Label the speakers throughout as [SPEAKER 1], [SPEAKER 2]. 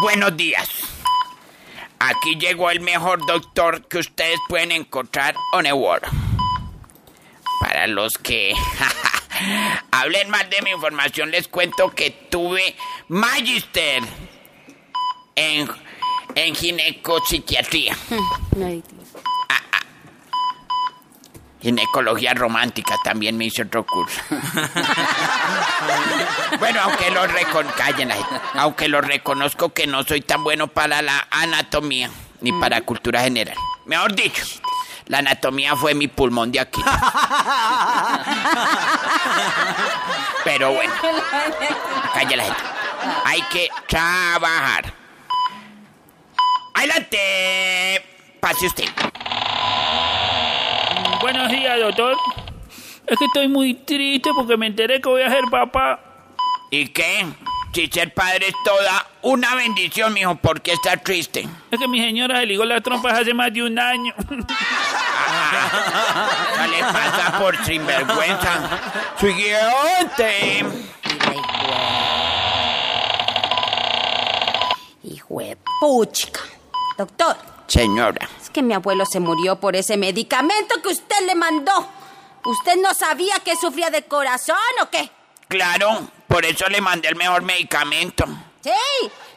[SPEAKER 1] Buenos días. Aquí llegó el mejor doctor que ustedes pueden encontrar on the world. Para los que hablen más de mi información, les cuento que tuve magister en, en ginecopsiquiatría. Ginecología romántica también me hice otro curso. bueno, aunque lo recon... cállenla. aunque lo reconozco que no soy tan bueno para la anatomía ni para cultura general. Mejor dicho, la anatomía fue mi pulmón de aquí. Pero bueno, cállala. gente. Hay que trabajar. Adelante. Pase usted.
[SPEAKER 2] Buenos días, doctor. Es que estoy muy triste porque me enteré que voy a ser papá.
[SPEAKER 1] ¿Y qué? Si ser padre es toda una bendición, mijo, ¿por qué estás triste?
[SPEAKER 2] Es que mi señora se ligó las trompas hace más de un año.
[SPEAKER 1] No le pasa por sinvergüenza. Siguiente.
[SPEAKER 3] Hijo de puchica. Doctor,
[SPEAKER 1] Señora,
[SPEAKER 3] que mi abuelo se murió por ese medicamento que usted le mandó. ¿Usted no sabía que sufría de corazón o qué?
[SPEAKER 1] claro, por eso le mandé el mejor medicamento.
[SPEAKER 3] Sí,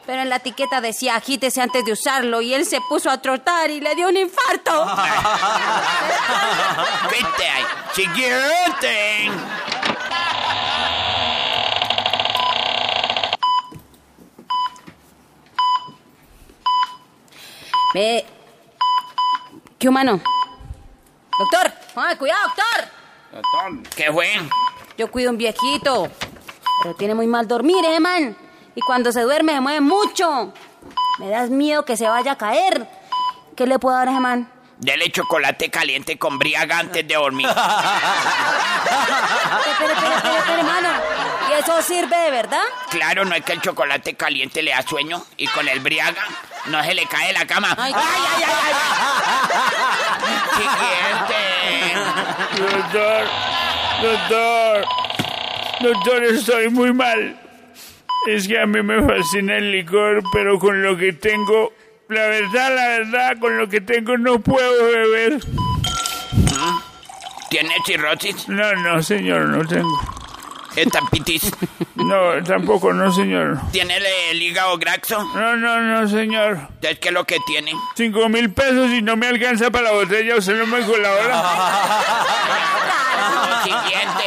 [SPEAKER 3] pero en la etiqueta decía agítese antes de usarlo y él se puso a trotar y le dio un infarto.
[SPEAKER 1] Vete ahí. Siguiente.
[SPEAKER 3] Ve. ¿Qué humano? Doctor, ay, cuidado, doctor.
[SPEAKER 1] ¿Qué fue?
[SPEAKER 3] Yo cuido un viejito, pero tiene muy mal dormir, eh, man. Y cuando se duerme se mueve mucho. Me das miedo que se vaya a caer. ¿Qué le puedo dar a ese man?
[SPEAKER 1] Dele chocolate caliente con briaga antes de dormir.
[SPEAKER 3] Espera, espera, espera, espera, espera, hermano. ¿Y eso sirve de verdad?
[SPEAKER 1] Claro, no es que el chocolate caliente le da sueño y con el briaga no se le cae la cama.
[SPEAKER 3] Ay,
[SPEAKER 1] ay, ay! Siguiente.
[SPEAKER 2] Doctor, doctor, doctor, estoy muy mal. Es que a mí me fascina el licor, pero con lo que tengo, la verdad, la verdad, con lo que tengo no puedo beber.
[SPEAKER 1] ¿Tiene cirrosis?
[SPEAKER 2] No, no, señor, no tengo.
[SPEAKER 1] ¿Estampitis?
[SPEAKER 2] No, tampoco, no, señor.
[SPEAKER 1] ¿Tiene el, el hígado graxo?
[SPEAKER 2] No, no, no, señor.
[SPEAKER 1] Entonces, ¿qué es lo que tiene?
[SPEAKER 2] Cinco mil pesos y no me alcanza para la botella, usted no me colabora.
[SPEAKER 1] Siguiente.